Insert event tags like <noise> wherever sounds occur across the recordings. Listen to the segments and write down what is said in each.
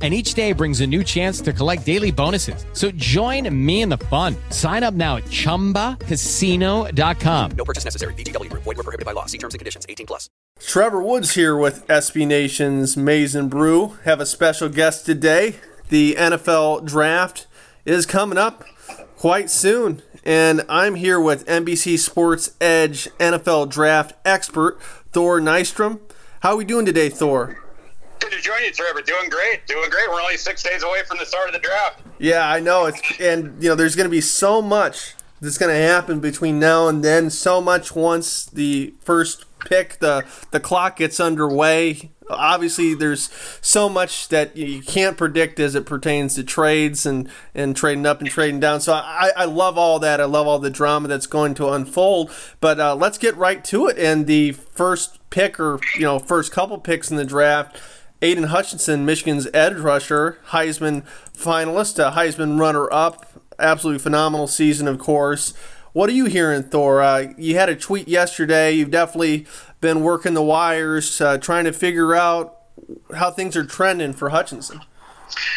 and each day brings a new chance to collect daily bonuses. So join me in the fun. Sign up now at ChumbaCasino.com. No purchase necessary. VGW. Void were prohibited by law. See terms and conditions. 18 plus. Trevor Woods here with SB Nation's Maize n Brew. Have a special guest today. The NFL Draft is coming up quite soon. And I'm here with NBC Sports Edge NFL Draft expert, Thor Nystrom. How are we doing today, Thor? Good to join you, Trevor. Doing great. Doing great. We're only six days away from the start of the draft. Yeah, I know. It's and you know, there's going to be so much that's going to happen between now and then. So much once the first pick, the the clock gets underway. Obviously, there's so much that you can't predict as it pertains to trades and, and trading up and trading down. So I, I love all that. I love all the drama that's going to unfold. But uh, let's get right to it. And the first pick, or you know, first couple picks in the draft Aidan Hutchinson, Michigan's edge rusher, Heisman finalist, uh, Heisman runner up. Absolutely phenomenal season, of course. What are you hearing, Thor? Uh, you had a tweet yesterday. You've definitely been working the wires, uh, trying to figure out how things are trending for Hutchinson.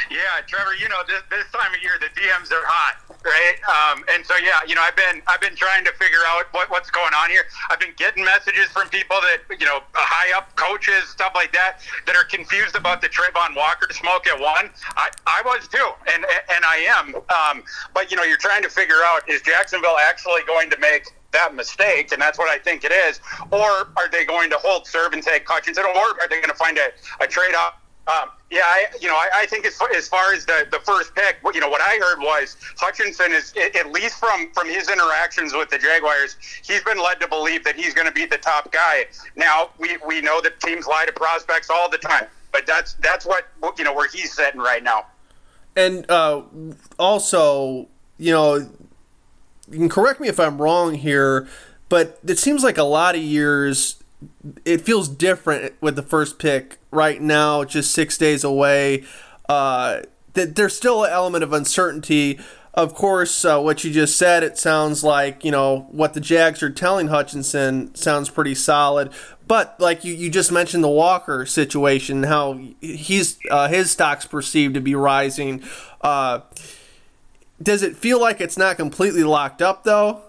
Yeah, Trevor. You know, this, this time of year the DMs are hot, right? Um, and so yeah, you know, I've been I've been trying to figure out what, what's going on here. I've been getting messages from people that you know, high up coaches, stuff like that, that are confused about the Travon Walker smoke at one. I, I was too, and and I am. Um, but you know, you're trying to figure out is Jacksonville actually going to make that mistake, and that's what I think it is, or are they going to hold serve and take Hutchinson, or are they going to find a, a trade off? Um, yeah, I, you know, I, I think as, as far as the, the first pick, you know, what I heard was Hutchinson is, at least from, from his interactions with the Jaguars, he's been led to believe that he's going to be the top guy. Now, we, we know that teams lie to prospects all the time, but that's that's what, you know, where he's sitting right now. And uh, also, you know, you can correct me if I'm wrong here, but it seems like a lot of years it feels different with the first pick right now, just six days away. Uh, that there's still an element of uncertainty. Of course, uh, what you just said, it sounds like you know what the Jags are telling Hutchinson sounds pretty solid. But like you, you just mentioned the Walker situation, how he's uh, his stocks perceived to be rising. Uh, does it feel like it's not completely locked up though?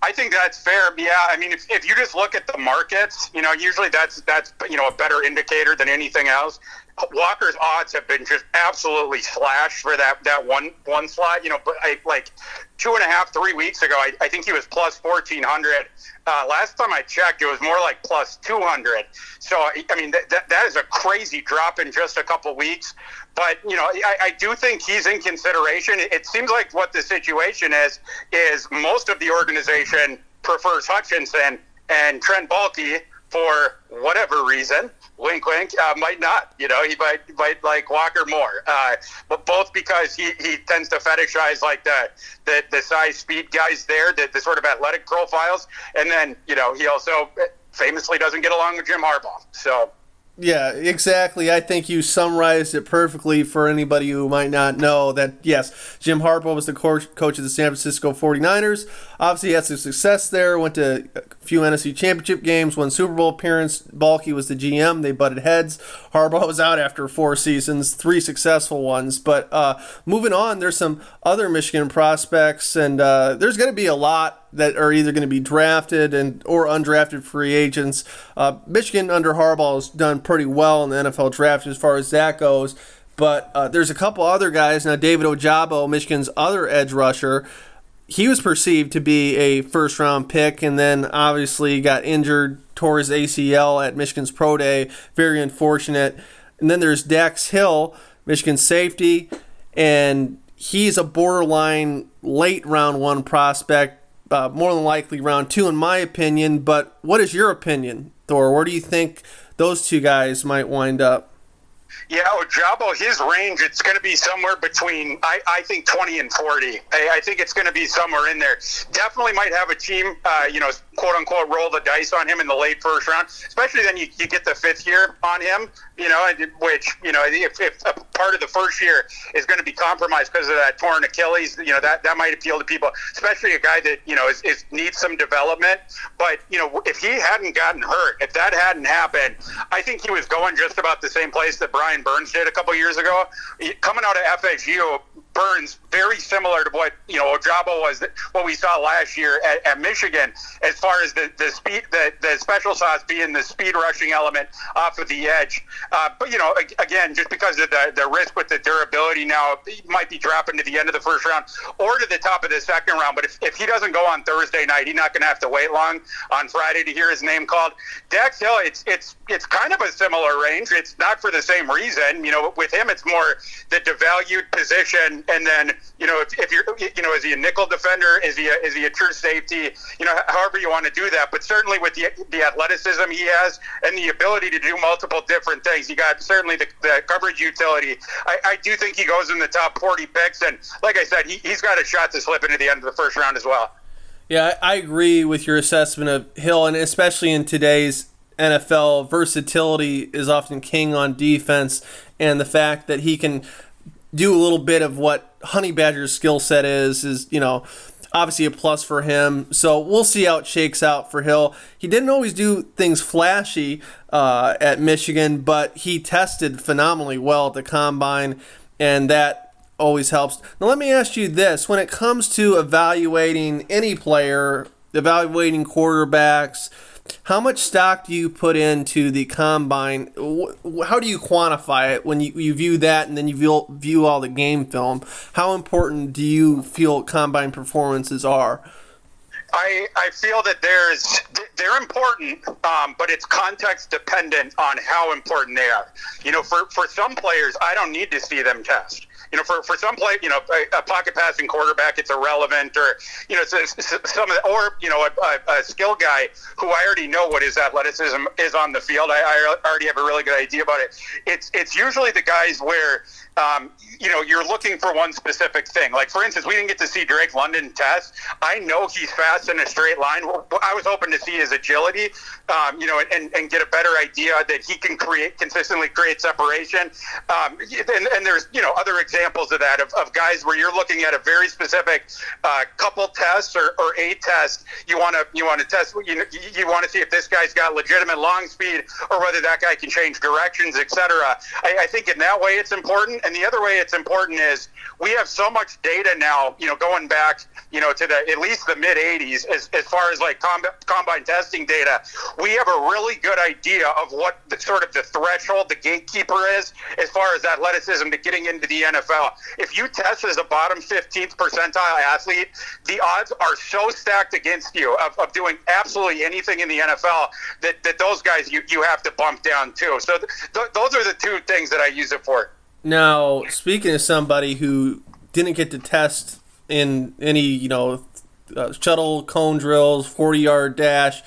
I think that's fair. Yeah, I mean, if, if you just look at the markets, you know, usually that's that's you know a better indicator than anything else. Walker's odds have been just absolutely slashed for that that one one slot. You know, but I, like two and a half, three weeks ago, I, I think he was plus fourteen hundred. Uh, last time I checked, it was more like plus two hundred. So I mean, that, that that is a crazy drop in just a couple weeks. But you know, I, I do think he's in consideration. It, it seems like what the situation is is most of the organization prefers Hutchinson and Trent Baalke, for whatever reason, wink, wink, uh, might not. You know, he might might like Walker more, uh, but both because he, he tends to fetishize like the the, the size speed guys there, the, the sort of athletic profiles, and then you know he also famously doesn't get along with Jim Harbaugh. So yeah, exactly. I think you summarized it perfectly for anybody who might not know that, yes, Jim Harbaugh was the coach of the San Francisco 49ers. Obviously, he had some success there, went to a few NFC championship games, won Super Bowl appearance. Baalke was the GM. They butted heads. Harbaugh was out after four seasons, three successful ones. But uh, moving on, there's some other Michigan prospects, and uh, there's going to be a lot that are either going to be drafted and or undrafted free agents. Uh, Michigan under Harbaugh has done pretty well in the NFL draft as far as that goes. But uh, there's a couple other guys now. David Ojabo, Michigan's other edge rusher, he was perceived to be a first round pick, and then obviously got injured, tore his ACL at Michigan's pro day. Very unfortunate. And then there's Dax Hill, Michigan safety, and he's a borderline late round one prospect uh, more than likely round two, in my opinion. But what is your opinion, Thor? Where do you think those two guys might wind up? Yeah, Ojabo, his range, it's going to be somewhere between, I, I think, 20 and 40. I, I think it's going to be somewhere in there. Definitely might have a team, uh, you know, quote unquote, roll the dice on him in the late first round, especially then you, you get the fifth year on him, you know, which, you know, if, if a part of the first year is going to be compromised because of that torn Achilles, you know, that, that might appeal to people, especially a guy that, you know, is, is needs some development. But, you know, if he hadn't gotten hurt, if that hadn't happened, I think he was going just about the same place that Brian Burns did a couple years ago. Coming out of FSU, Burns very similar to what you know Ojabo was what we saw last year at, at Michigan as far as the, the speed the, the special sauce being the speed rushing element off of the edge. Uh, but you know again just because of the, the risk with the durability now he might be dropping to the end of the first round or to the top of the second round. But if, if he doesn't go on Thursday night, he's not going to have to wait long on Friday to hear his name called. Dax Hill, it's it's it's kind of a similar range. It's not for the same reason. You know, with him, it's more the devalued position and then you know if, if you're you know is he a nickel defender? Is he a, is he a true safety? You know, however you want to do that. But certainly with the the athleticism he has and the ability to do multiple different things, you got certainly the, the coverage utility. I, I do think he goes in the top 40 picks, and like I said, he, he's got a shot to slip into the end of the first round as well. Yeah, I agree with your assessment of Hill, and especially in today's NFL, versatility is often king on defense, and the fact that he can do a little bit of what Honey Badger's skill set is is you know obviously a plus for him. So we'll see how it shakes out for Hill. He didn't always do things flashy uh, at Michigan, but he tested phenomenally well at the combine, and that always helps. Now let me ask you this: when it comes to evaluating any player, evaluating quarterbacks how much stock do you put into the combine? How do you quantify it when you, you view that and then you view, view all the game film? How important do you feel combine performances are? I, I feel that there's they're important, um, but it's context dependent on how important they are. You know, for, for some players, I don't need to see them test you know, for, for some play, you know, a, pocket passing quarterback, it's irrelevant, or you know, some of the, or you know, a, a, a skill guy who I already know what his athleticism is on the field. I, I already have a really good idea about it. It's it's usually the guys where um, you know, you're looking for one specific thing. Like, for instance, we didn't get to see Drake London test. I know he's fast in a straight line. I was hoping to see his agility, um, you know, and, and get a better idea that he can create consistently create separation. Um, and, and, there's, you know, other examples of that of, of guys where you're looking at a very specific uh, couple tests or, or a test. You want to you want to test. You you want to see if this guy's got legitimate long speed or whether that guy can change directions, etc. I, I think in that way it's important. And the other way it's important is we have so much data now, you know, going back, you know, to the at least the mid 80s as, as far as like com- combine testing data. We have a really good idea of what the sort of the threshold, the gatekeeper is as far as athleticism to getting into the NFL. If you test as a bottom 15th percentile athlete, the odds are so stacked against you of, of doing absolutely anything in the NFL that, that those guys you, you have to bump down too. So th- th- those are the two things that I use it for. Now, speaking of somebody who didn't get to test in any, you know, uh, shuttle cone drills, 40 yard dash,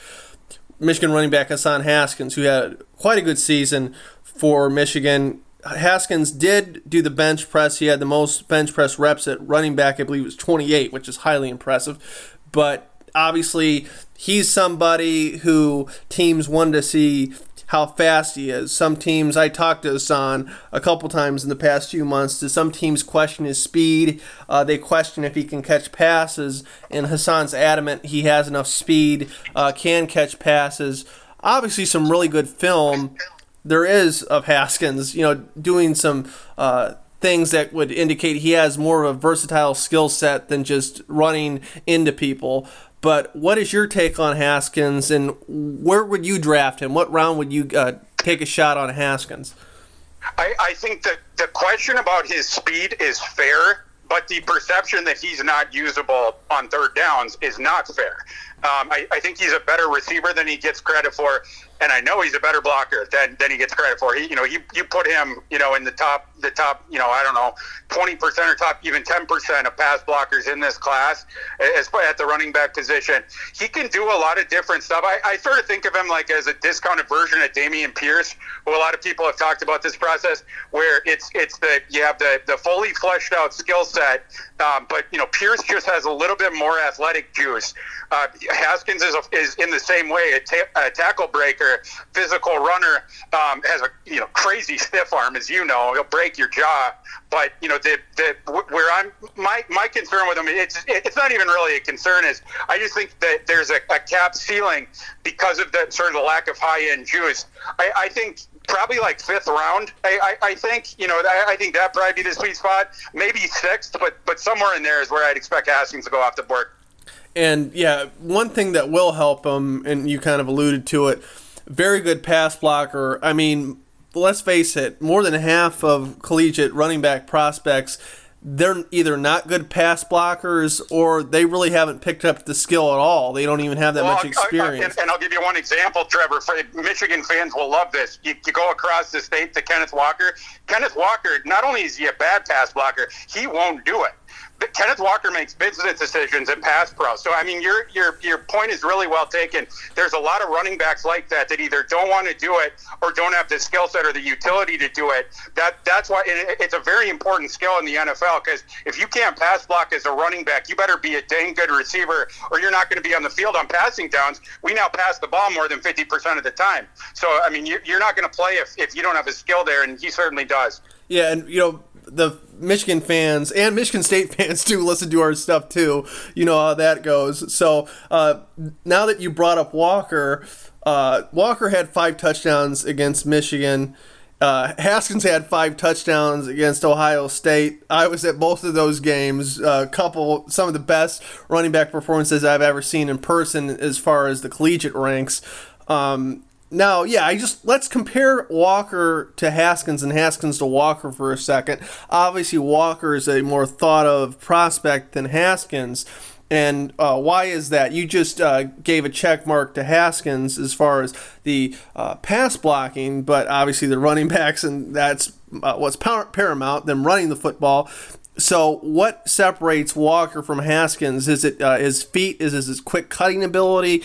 Michigan running back Hassan Haskins, who had quite a good season for Michigan. Haskins did do the bench press. He had the most bench press reps at running back. I believe it was 28, which is highly impressive. But obviously, he's somebody who teams wanted to see how fast he is. Some teams, I talked to Hassan a couple times in the past few months. Do some teams question his speed? Uh, they question if he can catch passes, and Hassan's adamant he has enough speed, uh, can catch passes. Obviously, some really good film there is of Haskins, you know, doing some uh, things that would indicate he has more of a versatile skill set than just running into people. But what is your take on Haskins, and where would you draft him? What round would you uh, take a shot on Haskins? I, I think that the question about his speed is fair, but the perception that he's not usable on third downs is not fair. Um, I, I, think he's a better receiver than he gets credit for, and I know he's a better blocker than, than he gets credit for. He, you know, you, you put him, you know, in the top, the top, you know, I don't know, twenty percent or top, even ten percent of pass blockers in this class, as at the running back position. He can do a lot of different stuff. I, I sort of think of him like as a discounted version of Dameon Pierce, who a lot of people have talked about this process, where it's it's the you have the the fully fleshed out skill set, um, but you know, Pierce just has a little bit more athletic juice. Uh, Haskins is, a, is in the same way a, ta- a tackle breaker, physical runner, um, has a you know crazy stiff arm, as you know, he'll break your jaw. But you know the, the where I'm my my concern with him, it's it's not even really a concern. Is I just think that there's a, a cap ceiling because of the sort of the lack of high end juice. I, I think probably like fifth round. I, I, I think you know I, I think that probably be the sweet spot. Maybe sixth, but but somewhere in there is where I'd expect Haskins to go off the board. And yeah, one thing that will help him, and you kind of alluded to it, very good pass blocker. I mean, let's face it, more than half of collegiate running back prospects, they're either not good pass blockers or they really haven't picked up the skill at all. They don't even have that well, much experience. I, I, and, and, I'll give you one example, Trevor. For, Michigan fans will love this. You, you go across the state to Kenneth Walker. Kenneth Walker, not only is he a bad pass blocker, he won't do it. Kenneth Walker makes business decisions in pass pro. So I mean, your your your point is really well taken. There's a lot of running backs like that that either don't want to do it or don't have the skill set or the utility to do it. That that's why it, it's a very important skill in the NFL because if you can't pass block as a running back, you better be a dang good receiver or you're not going to be on the field on passing downs. We now pass the ball more than 50% of the time. So I mean, you're, you're not going to play if if you don't have a skill there, and he certainly does. Yeah, and you know the Michigan fans and Michigan State <laughs> fans too listen to our stuff too. You know how that goes. So uh, now that you brought up Walker, uh, Walker had five touchdowns against Michigan. Uh, Haskins had five touchdowns against Ohio State. I was at both of those games. A couple, some of the best running back performances I've ever seen in person as far as the collegiate ranks. Um, now, yeah, I just let's compare Walker to Haskins and Haskins to Walker for a second. Obviously, Walker is a more thought of prospect than Haskins. And uh, why is that? You just uh, gave a check mark to Haskins as far as the uh, pass blocking, but obviously the running <laughs> backs, and that's uh, what's paramount, them running the football. So, what separates Walker from Haskins? Is it uh, his feet? Is it his quick cutting ability?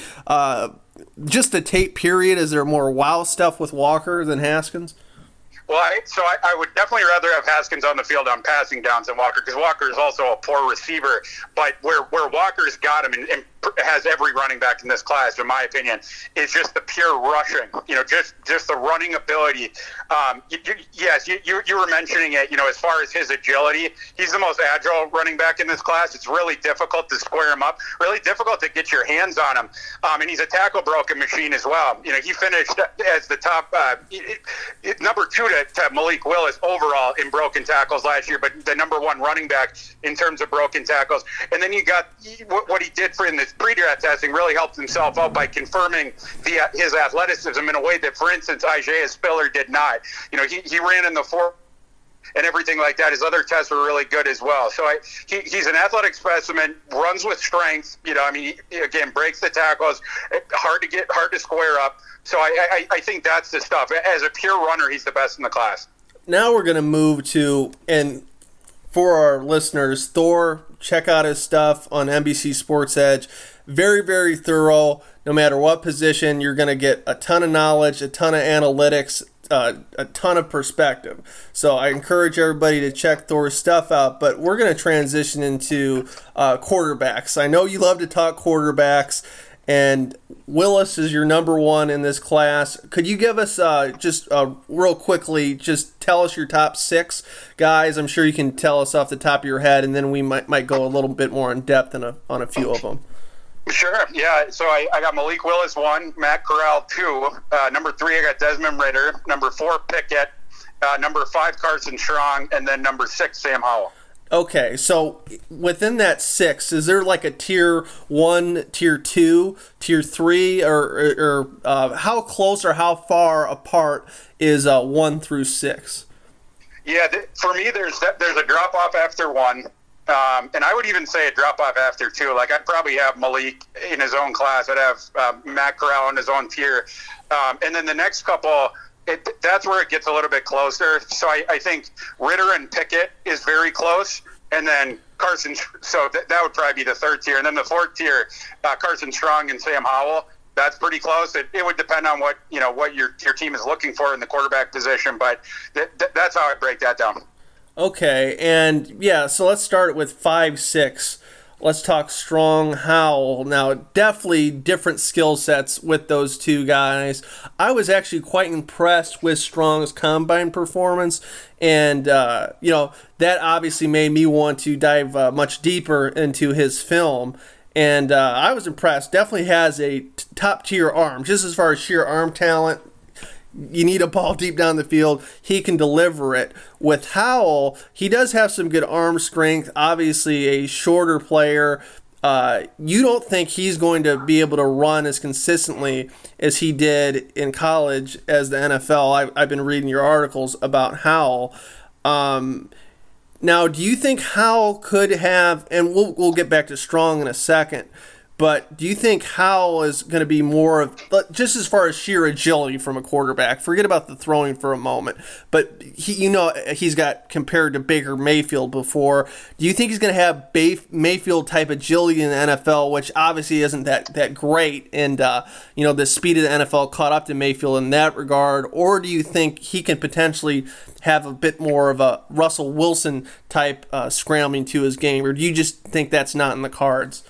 Just the tape period? Is there more wow stuff with Walker than Haskins? Well, I, so I, I, would definitely rather have Haskins on the field on passing downs than Walker because Walker is also a poor receiver. But where where Walker's got him and, and has every running back in this class, in my opinion, is just the pure rushing. You know, just just the running ability. Um, you, you, yes, you, you, were mentioning it. You know, as far as his agility, he's the most agile running back in this class. It's really difficult to square him up. Really difficult to get your hands on him. Um, and he's a tackle broken machine as well. You know, he finished as the top uh, number two to, to Malik Willis overall in broken tackles last year, but the number one running back in terms of broken tackles. And then you got what he did for in this pre-draft testing really helped himself out by confirming the, uh, his athleticism in a way that, for instance, Isaiah Spiller did not. You know, he, he ran in the four and everything like that. His other tests were really good as well. So I, he, he's an athletic specimen, runs with strength. You know, I mean, he, again, breaks the tackles, eh, hard to get, hard to square up. So I, I, I think that's the stuff. As a pure runner, he's the best in the class. Now we're going to move to, and for our listeners, Thor, check out his stuff on NBC Sports Edge. Very, very thorough. no matter what position, you're going to get a ton of knowledge, a ton of analytics, uh, a ton of perspective. So I encourage everybody to check Thor's stuff out. But we're going to transition into uh, quarterbacks. I know you love to talk quarterbacks, and Willis is your number one in this class. Could you give us uh, just uh, real quickly, just tell us your top six guys? I'm sure you can tell us off the top of your head, and then we might might go a little bit more in depth in a, on a few of them. Sure. Yeah. So I, I got Malik Willis one, Matt Corral two, uh, number three I got Desmond Ridder, number four Pickett, uh, number five Carson Strong, and then number six Sam Howell. Okay, so within that six, is there like a tier one, tier two, tier three, or, or, uh, how close or how far apart is uh, one through six? Yeah, th- for me, there's there's a drop off after one, um, and I would even say a drop off after two. Like I'd probably have Malik in his own class. I'd have uh, Matt Corral in his own tier, um, and then the next couple. It, that's where it gets a little bit closer. So I, I think Ridder and Pickett is very close, and then Carson. So th- that would probably be the third tier, and then the fourth tier, uh, Carson Strong and Sam Howell. That's pretty close. It, it would depend on what you know what your your team is looking for in the quarterback position, but th- th- that's how I break that down. Okay, and yeah, so let's start with five six. Let's talk Strong Howell. Now, definitely different skill sets with those two guys. I was actually quite impressed with Strong's combine performance, and uh, you know that obviously made me want to dive uh, much deeper into his film. And uh, I was impressed. Definitely has a t- top tier arm, just as far as sheer arm talent, you need a ball deep down the field. He can deliver it. With Howell, he does have some good arm strength. Obviously, a shorter player. Uh, you don't think he's going to be able to run as consistently as he did in college as the NFL. I've, I've been reading your articles about Howell. Um, now, do you think Howell could have, and we'll, we'll get back to Strong in a second, but do you think Howell is going to be more of just as far as sheer agility from a quarterback? Forget about the throwing for a moment, but he, you know, he's got compared to Baker Mayfield before. Do you think he's going to have Mayfield type agility in the NFL, which obviously isn't that that great? And uh, you know, the speed of the NFL caught up to Mayfield in that regard, or do you think he can potentially have a bit more of a Russell Wilson type uh, scrambling to his game, or do you just think that's not in the cards?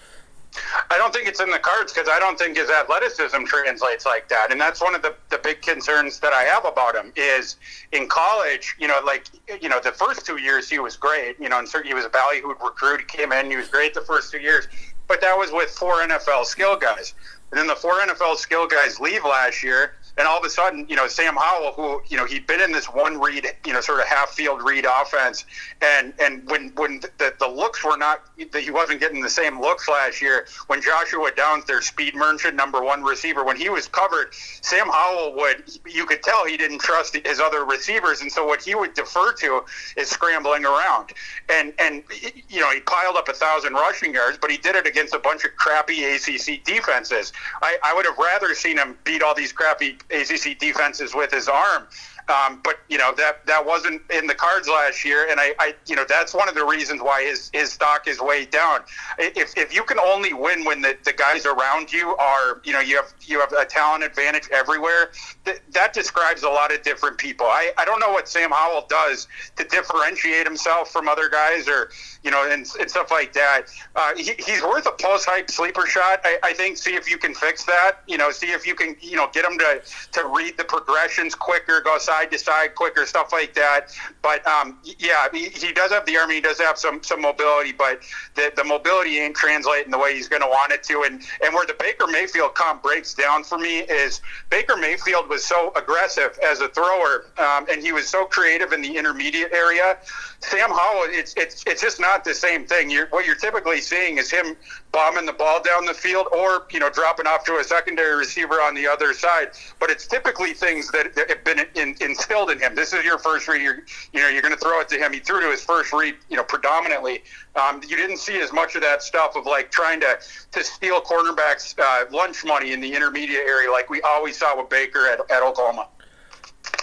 I don't think it's in the cards because I don't think his athleticism translates like that, and that's one of the, the big concerns that I have about him. Is in college, you know, like you know, the first two years he was great, you know, and certainly he was a ballyhooed recruit. He came in, he was great the first two years, but that was with four NFL skill guys, and then the four NFL skill guys leave last year, and all of a sudden, you know, Sam Howell, who you know he'd been in this one read, you know, sort of half field read offense, and and when when the, the looks were not that he wasn't getting the same looks last year. When Joshua Downs, their speed merchant number one receiver, when he was covered, Sam Howell would you could tell he didn't trust his other receivers, and so what he would defer to is scrambling around, and and you know he piled up a thousand rushing yards, but he did it against a bunch of crappy ACC defenses. I, I would have rather seen him beat all these crappy ACC defenses with his arm. Um, but you know that that wasn't in the cards last year, and I, I, you know that's one of the reasons why his his stock is way down. If, if you can only win when the, the guys around you are, you know, you have you have a talent advantage everywhere. Th- that describes a lot of different people. I, I don't know what Sam Howell does to differentiate himself from other guys, or you know, and, and stuff like that. Uh, he, he's worth a post hype sleeper shot. I, I think. See if you can fix that. You know, see if you can, you know, get him to to read the progressions quicker, go side side to side quicker, stuff like that. But um, yeah, he, he, does have the arm. He does have some some mobility, but the, the mobility ain't translating the way he's going to want it to. And and where the Baker Mayfield comp breaks down for me is Baker Mayfield was so aggressive as a thrower, um, and he was so creative in the intermediate area. Sam Howell, it's it's it's just not the same thing. You're, what you're typically seeing is him bombing the ball down the field, or you know dropping off to a secondary receiver on the other side. But it's typically things that have been in, instilled in him. This is your first read. You're, you know you're going to throw it to him. He threw to his first read. You know predominantly. Um, you didn't see as much of that stuff of like trying to to steal cornerbacks uh, lunch money in the intermediate area, like we always saw with Baker at, at Oklahoma.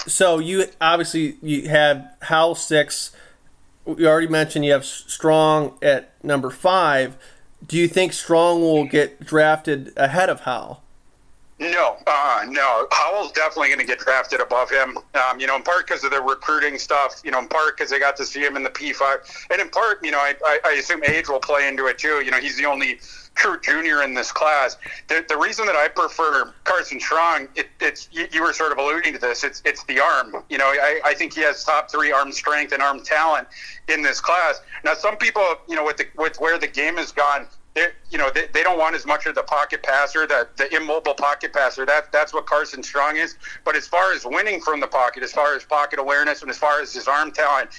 So you obviously you have Howell six we already mentioned you have Strong at number five. Do you think Strong will get drafted ahead of Howell? No, uh, no. Howell's definitely going to get drafted above him. Um, you know, in part because of the recruiting stuff. You know, in part because they got to see him in the P5, and in part, you know, I, I, assume age will play into it too. You know, he's the only true junior in this class. The, the reason that I prefer Carson Strong, it, it's you, you, were sort of alluding to this. It's it's the arm. You know, I, I think he has top three arm strength and arm talent in this class. Now, some people, you know, with the with where the game has gone, you know they, they don't want as much of the pocket passer, the the immobile pocket passer. That that's what Carson Strong is. But as far as winning from the pocket, as far as pocket awareness, and as far as his arm talent,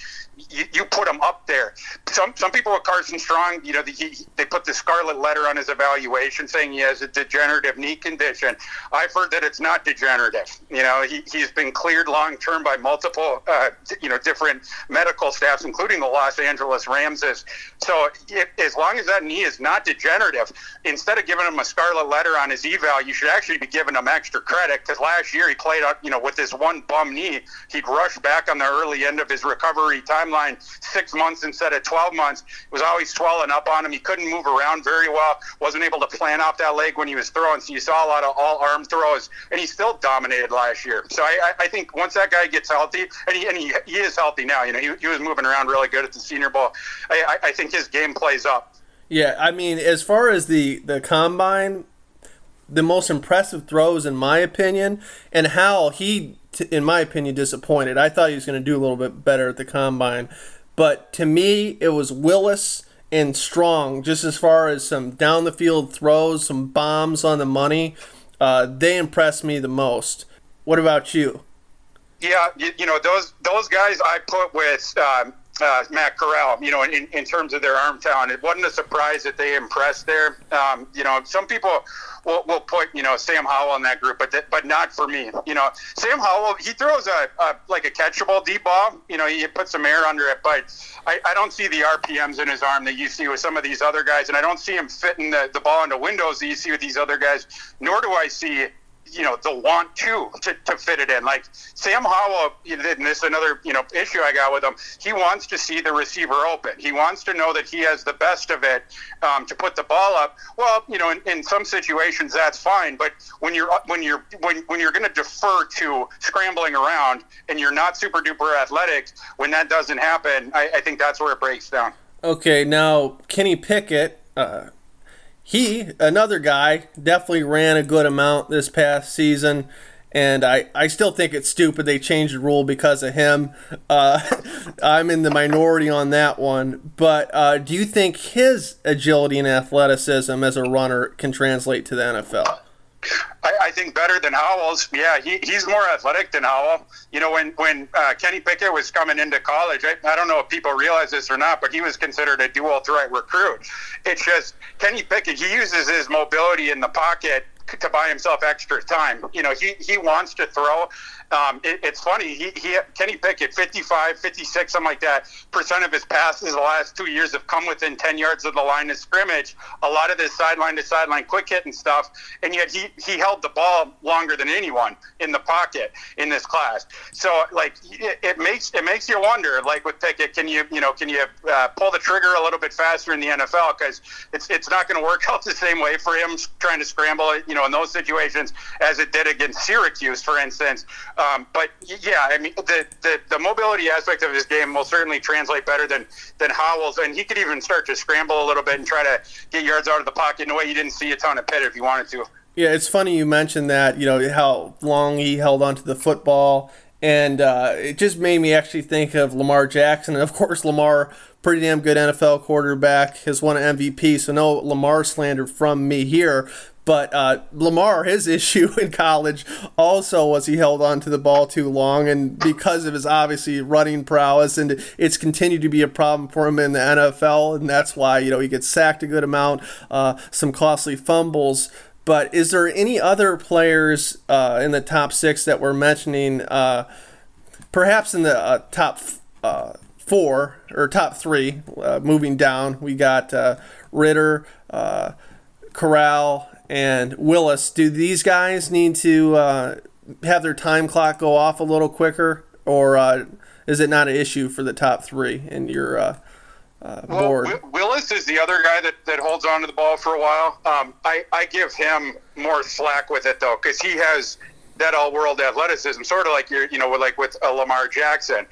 you, you put him up there. Some some people with Carson Strong, you know, the, he, they put the scarlet letter on his evaluation saying he has a degenerative knee condition. I've heard that it's not degenerative. You know, he, he's been cleared long term by multiple, uh, you know, different medical staffs, including the Los Angeles Ramses. So as long as that knee is not degenerative, instead of giving him a scarlet letter on his eval, you should actually be giving him extra credit because last year he played, you know, with this one bum knee, he'd rush back on the early end of his recovery timeline six months instead of 12 months. It was always swelling up on him. He couldn't move around very well, wasn't able to plant off that leg when he was throwing. So you saw a lot of all arm throws, and he still dominated last year. So I, I think once that guy gets healthy, and he, and he, he is healthy now, you know, he, he was moving around really good at the Senior Bowl. I, I think his game plays up. Yeah, I mean, as far as the, the combine, the most impressive throws, in my opinion, and how he in my opinion, disappointed. I thought he was going to do a little bit better at the combine, but to me, it was Willis and Strong. Just as far as some down the field throws, some bombs on the money, uh, they impressed me the most. What about you? Yeah, you, you know those those guys I put with um, uh, Matt Corral. You know, in, in terms of their arm talent, it wasn't a surprise that they impressed there. Um, you know, some people we'll, we'll put you know Sam Howell in that group, but but not for me. You know, Sam Howell he throws a, a like a catchable deep ball. You know, he puts some air under it, but I, I don't see the RPMs in his arm that you see with some of these other guys, and I don't see him fitting the, the ball into windows that you see with these other guys. Nor do I see you know the want to, to to fit it in. Like Sam Howell, and this is another you know issue I got with him. He wants to see the receiver open. He wants to know that he has the best of it um, to put the ball up. Well, you know, in, in some situations that's fine, but when you're when you're when when you're going to defer to scrambling around and you're not super duper athletic, when that doesn't happen, I, I think that's where it breaks down. Okay, now Kenny Pickett. Uh he, another guy, definitely ran a good amount this past season. And I, I still think it's stupid they changed the rule because of him. Uh, <laughs> I'm in the minority on that one. But uh, do you think his agility and athleticism as a runner can translate to the NFL? I, I, think better than Howell's. Yeah, he, he's more athletic than Howell. You know, when when uh, Kenny Pickett was coming into college, I, I don't know if people realize this or not, but he was considered a dual threat recruit. It's just Kenny Pickett. He uses his mobility in the pocket to buy himself extra time. You know, he, he wants to throw. Um, it, it's funny. He, he Kenny Pickett, 55, 56, something like that. Percent of his passes the last two years have come within 10 yards of the line of scrimmage. A lot of this sideline to sideline quick hit and stuff. And yet he, he held the ball longer than anyone in the pocket in this class. So like it, it makes it makes you wonder. Like with Pickett, can you you know can you uh, pull the trigger a little bit faster in the NFL? Because it's it's not going to work <laughs> out the same way for him trying to scramble. You know in those situations as it did against Syracuse, for instance. Um, but yeah, I mean, the, the, the mobility aspect of his game will certainly translate better than than Howell's, and he could even start to scramble a little bit and try to get yards out of the pocket in a way you didn't see a ton of Pitt if you wanted to. Yeah, it's funny you mentioned that. You know how long he held onto the football, and uh, it just made me actually think of Lamar Jackson. And of course, Lamar, pretty damn good NFL quarterback, has won an MVP. So no Lamar slander from me here. But uh, Lamar, his <laughs> issue in college also was he held on to the ball too long, and because of his obviously running prowess, and it's continued to be a problem for him in the NFL, and that's why you know he gets sacked a good amount, uh, some costly fumbles. But is there any other players uh, in the top six that we're mentioning? Uh, perhaps in the uh, top uh, four or top three, moving down, we got Ridder. Corral and Willis, do these guys need to uh, have their time clock go off a little quicker, or uh, is it not an issue for the top three in your uh, uh, Well, board. Willis is the other guy that, that holds on to the ball for a while. Um, I, I give him more slack with it though, because he has that all-world athleticism, sort of like you're, you know, like with uh, Lamar Jackson.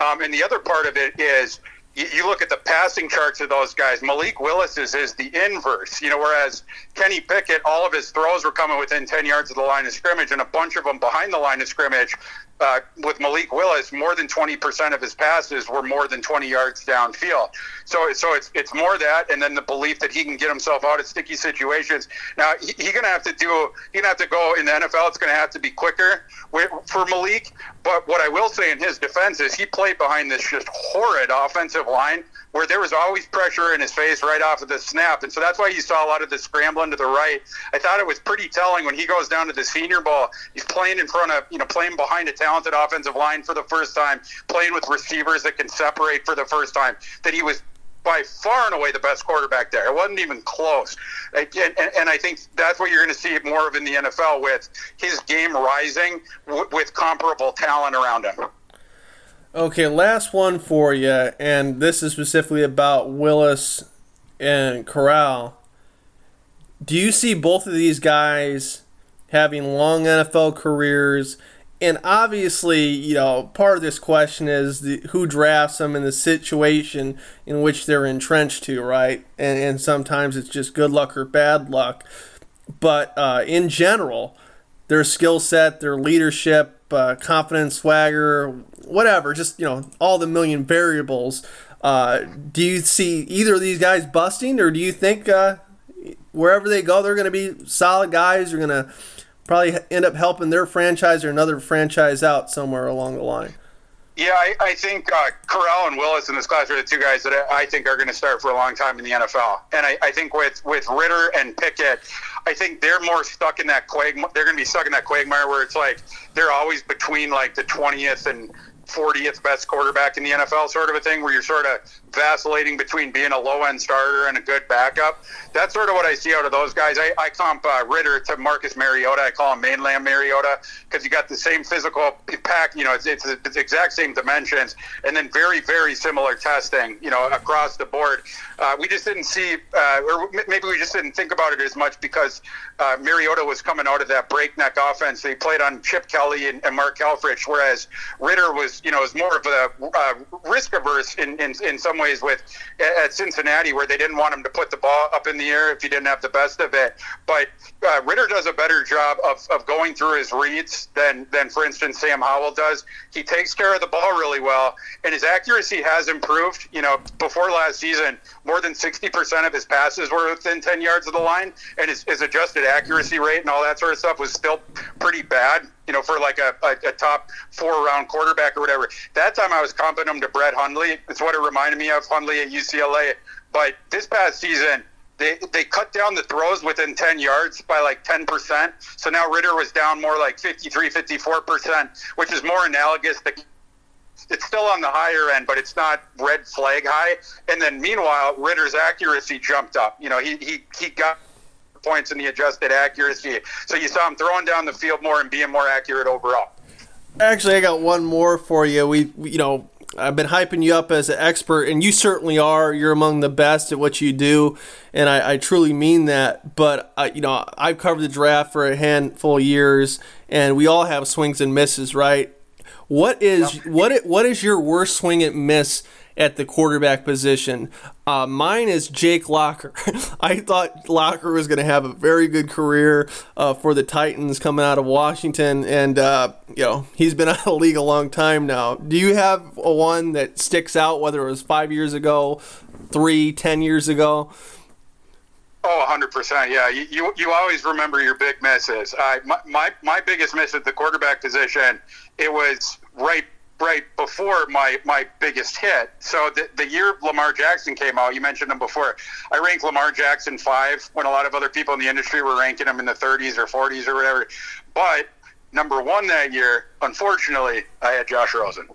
Um, and the other part of it is you, look at the passing charts of those guys. Malik Willis is, the inverse, you know, whereas Kenny Pickett, all of his throws were coming within 10 yards of the line of scrimmage, and a bunch of them behind the line of scrimmage. Uh, with Malik Willis, more than 20% of his passes were more than 20 yards downfield. So, so it's it's more that, and then the belief that he can get himself out of sticky situations. Now, he's he gonna have to do. He's gonna have to go in the NFL. It's gonna have to be quicker for Malik. But what I will say in his defense is he played behind this just horrid offensive line where there was always pressure in his face right off of the snap. And so that's why you saw a lot of the scrambling to the right. I thought it was pretty telling when he goes down to the Senior Bowl. He's playing in front of, you know, playing behind a talented offensive line for the first time, playing with receivers that can separate for the first time, that he was by far and away the best quarterback there. It wasn't even close. And, and, and I think that's what you're going to see more of in the NFL with his game rising w- with comparable talent around him. Okay, last one for you, and this is specifically about Willis and Corral. Do you see both of these guys having long NFL careers? And obviously, you know, part of this question is the, who drafts them in the situation in which they're entrenched to, right? And, and sometimes it's just good luck or bad luck. But uh, in general, their skill set, their leadership, uh, confidence, swagger, whatever, just you know, all the million variables. Uh, do you see either of these guys busting, or do you think uh, wherever they go, they're going to be solid guys? Are going to probably end up helping their franchise or another franchise out somewhere along the line. Yeah, I, I think uh, Corral and Willis in this class are the two guys that I think are going to start for a long time in the NFL. And I, I think with, with Ridder and Pickett, I think they're more stuck in that quagmire. They're going to be stuck in that quagmire where it's like they're always between like the 20th and 40th best quarterback in the NFL, sort of a thing, where you're sort of vacillating between being a low end starter and a good backup. That's sort of what I see out of those guys. I, I comp uh, Ridder to Marcus Mariota. I call him mainland Mariota because you got the same physical pack. You know, it's, it's, it's exact same dimensions, and then very very similar testing. You know, across the board. Uh, we just didn't see, uh, or maybe we just didn't think about it as much because uh, Mariota was coming out of that breakneck offense. They played on Chip Kelly and, and Mark Helfrich, whereas Ridder was, you know, was more of a uh, risk averse in, in, in some ways with at Cincinnati, where they didn't want him to put the ball up in the air if he didn't have the best of it. But uh, Ridder does a better job of, of going through his reads than, than, for instance, Sam Howell does. He takes care of the ball really well, and his accuracy has improved. You know, before last season, more than 60% of his passes were within 10 yards of the line, and his, his adjusted accuracy rate and all that sort of stuff was still pretty bad, you know, for like a, a, a top four round quarterback or whatever. That time I was comping him to Brett Hundley. It's what it reminded me of, Hundley at UCLA. But this past season, they, they cut down the throws within 10 yards by like 10%. So now Ridder was down more like 53, 54%, which is more analogous to it's still on the higher end, but it's not red flag high. And then meanwhile, Ridder's accuracy jumped up. You know, he he, he got points in the adjusted accuracy. So you saw him throwing down the field more and being more accurate overall. Actually, I got one more for you. We, we you know, I've been hyping you up as an expert, and you certainly are. You're among the best at what you do, and I, I truly mean that. But uh, you know, I've covered the draft for a handful of years, and we all have swings and misses, right? What is yep. what what is your worst swing and miss at the quarterback position? Uh, mine is Jake Locker. <laughs> I thought Locker was going to have a very good career uh, for the Titans coming out of Washington, and uh, you know he's been <laughs> out of the league a long time now. Do you have a one that sticks out, whether it was five years ago, three, ten years ago? Oh, 100%. Yeah. You, you, always remember your big misses. Uh, my, my, my biggest miss at the quarterback position, it was right right before my, my biggest hit. So the, the year Lamar Jackson came out, you mentioned him before. I ranked Lamar Jackson five when a lot of other people in the industry were ranking him in the 30s or 40s or whatever. But number one that year, unfortunately, I had Josh Rosen.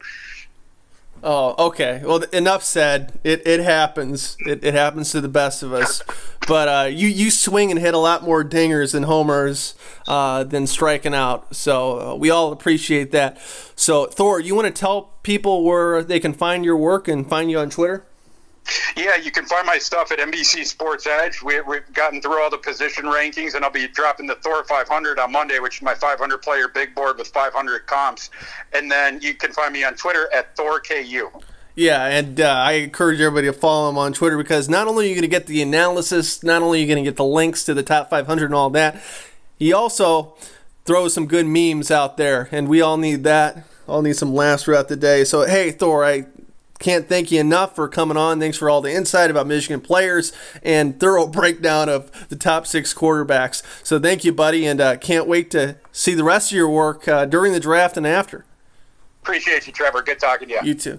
Oh, okay. Well, enough said. It, it happens. It, it happens to the best of us. But uh, you you swing and hit a lot more dingers and homers uh, than striking out. So uh, we all appreciate that. So Thor, you want to tell people where they can find your work and find you on Twitter? Yeah, you can find my stuff at NBC Sports Edge. We, we've gotten through all the position rankings, and I'll be dropping the Thor 500 on Monday, which is my 500 player big board with 500 comps. And then you can find me on Twitter at ThorKU. Yeah, and uh, I encourage everybody to follow him on Twitter because not only are you going to get the analysis, not only are you going to get the links to the top 500 and all that, he also throws some good memes out there, and we all need that. All need some laughs throughout the day. So, hey, Thor, I can't thank you enough for coming on. Thanks for all the insight about Michigan players and thorough <laughs> breakdown of the top six quarterbacks. So, thank you, buddy, and uh, can't wait to see the rest of your work uh, during the draft and after. Appreciate you, Trevor. Good talking to you. You too.